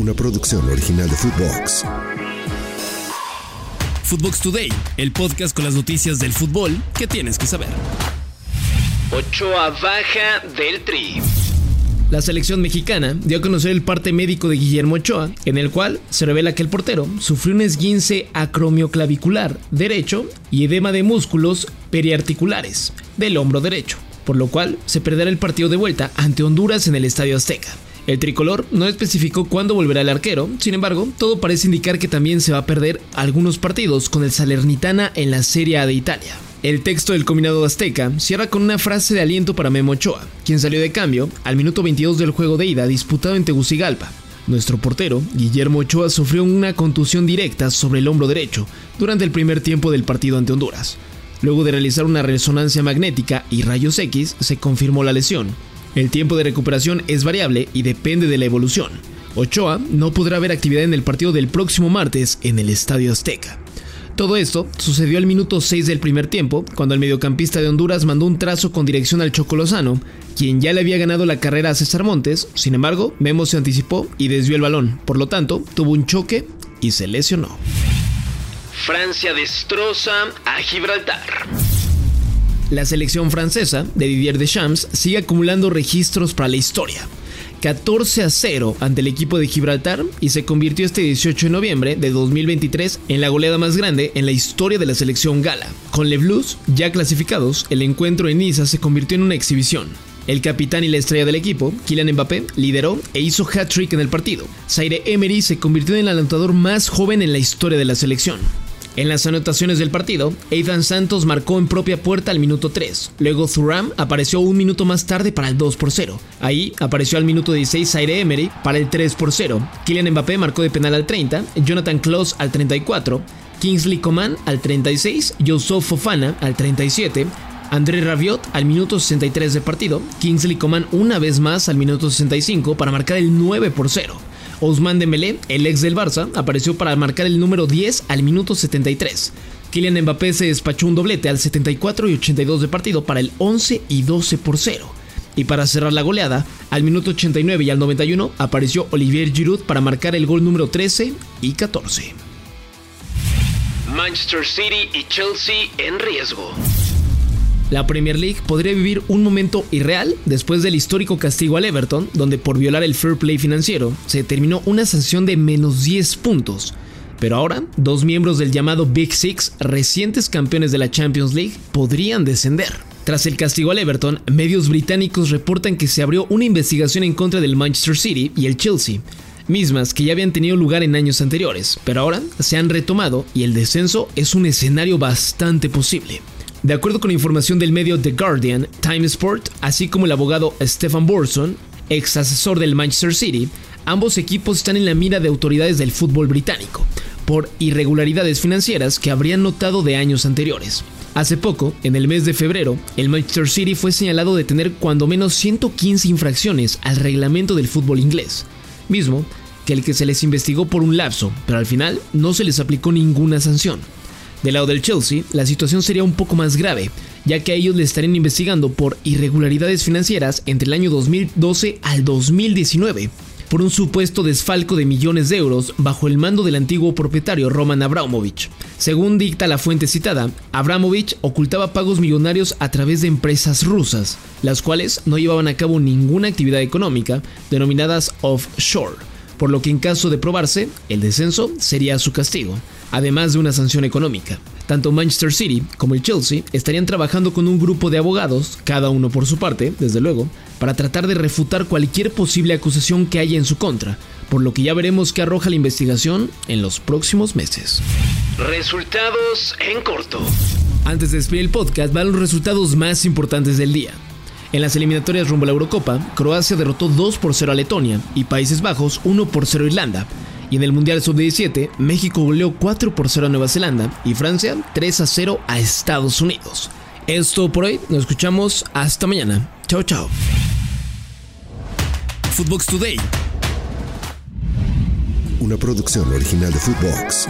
una producción original de Footbox. Footbox Today, el podcast con las noticias del fútbol que tienes que saber. Ochoa baja del tri. La selección mexicana dio a conocer el parte médico de Guillermo Ochoa, en el cual se revela que el portero sufrió un esguince acromioclavicular derecho y edema de músculos periarticulares del hombro derecho, por lo cual se perderá el partido de vuelta ante Honduras en el Estadio Azteca. El tricolor no especificó cuándo volverá el arquero, sin embargo, todo parece indicar que también se va a perder algunos partidos con el Salernitana en la Serie A de Italia. El texto del combinado azteca cierra con una frase de aliento para Memo Ochoa, quien salió de cambio al minuto 22 del juego de ida disputado en Tegucigalpa. Nuestro portero, Guillermo Ochoa, sufrió una contusión directa sobre el hombro derecho durante el primer tiempo del partido ante Honduras. Luego de realizar una resonancia magnética y rayos X, se confirmó la lesión, el tiempo de recuperación es variable y depende de la evolución. Ochoa no podrá ver actividad en el partido del próximo martes en el Estadio Azteca. Todo esto sucedió al minuto 6 del primer tiempo, cuando el mediocampista de Honduras mandó un trazo con dirección al Chocolozano, quien ya le había ganado la carrera a César Montes, sin embargo, Memo se anticipó y desvió el balón, por lo tanto, tuvo un choque y se lesionó. Francia destroza a Gibraltar. La selección francesa de Didier Deschamps sigue acumulando registros para la historia. 14 a 0 ante el equipo de Gibraltar y se convirtió este 18 de noviembre de 2023 en la goleada más grande en la historia de la selección gala. Con Le Blues ya clasificados, el encuentro en Niza se convirtió en una exhibición. El capitán y la estrella del equipo, Kylian Mbappé, lideró e hizo hat-trick en el partido. Zaire Emery se convirtió en el anotador más joven en la historia de la selección. En las anotaciones del partido, Ethan Santos marcó en propia puerta al minuto 3. Luego Thuram apareció un minuto más tarde para el 2 por 0. Ahí apareció al minuto 16 Zaire Emery para el 3 por 0. Kylian Mbappé marcó de penal al 30, Jonathan Klaus al 34, Kingsley Coman al 36, Yusuf Fofana al 37, André Rabiot al minuto 63 de partido, Kingsley Coman una vez más al minuto 65 para marcar el 9 por 0. Ousmane Dembélé, el ex del Barça, apareció para marcar el número 10 al minuto 73. Kylian Mbappé se despachó un doblete al 74 y 82 de partido para el 11 y 12 por 0. Y para cerrar la goleada, al minuto 89 y al 91 apareció Olivier Giroud para marcar el gol número 13 y 14. Manchester City y Chelsea en riesgo. La Premier League podría vivir un momento irreal después del histórico castigo al Everton, donde por violar el fair play financiero se determinó una sanción de menos 10 puntos. Pero ahora, dos miembros del llamado Big Six, recientes campeones de la Champions League, podrían descender. Tras el castigo al Everton, medios británicos reportan que se abrió una investigación en contra del Manchester City y el Chelsea, mismas que ya habían tenido lugar en años anteriores, pero ahora se han retomado y el descenso es un escenario bastante posible. De acuerdo con información del medio The Guardian, Time Sport, así como el abogado Stefan Borson, ex asesor del Manchester City, ambos equipos están en la mira de autoridades del fútbol británico por irregularidades financieras que habrían notado de años anteriores. Hace poco, en el mes de febrero, el Manchester City fue señalado de tener cuando menos 115 infracciones al reglamento del fútbol inglés, mismo que el que se les investigó por un lapso, pero al final no se les aplicó ninguna sanción. Del lado del Chelsea, la situación sería un poco más grave, ya que a ellos le estarían investigando por irregularidades financieras entre el año 2012 al 2019, por un supuesto desfalco de millones de euros bajo el mando del antiguo propietario Roman Abramovich. Según dicta la fuente citada, Abramovich ocultaba pagos millonarios a través de empresas rusas, las cuales no llevaban a cabo ninguna actividad económica, denominadas offshore, por lo que en caso de probarse, el descenso sería su castigo además de una sanción económica. Tanto Manchester City como el Chelsea estarían trabajando con un grupo de abogados, cada uno por su parte, desde luego, para tratar de refutar cualquier posible acusación que haya en su contra, por lo que ya veremos qué arroja la investigación en los próximos meses. Resultados en corto. Antes de despedir el podcast, van los resultados más importantes del día. En las eliminatorias rumbo a la Eurocopa, Croacia derrotó 2 por 0 a Letonia y Países Bajos 1 por 0 a Irlanda, y en el Mundial Sub-17, México goleó 4 por 0 a Nueva Zelanda y Francia 3 a 0 a Estados Unidos. Esto por hoy, nos escuchamos hasta mañana. Chao, chao. Footbox Today. Una producción original de Footbox.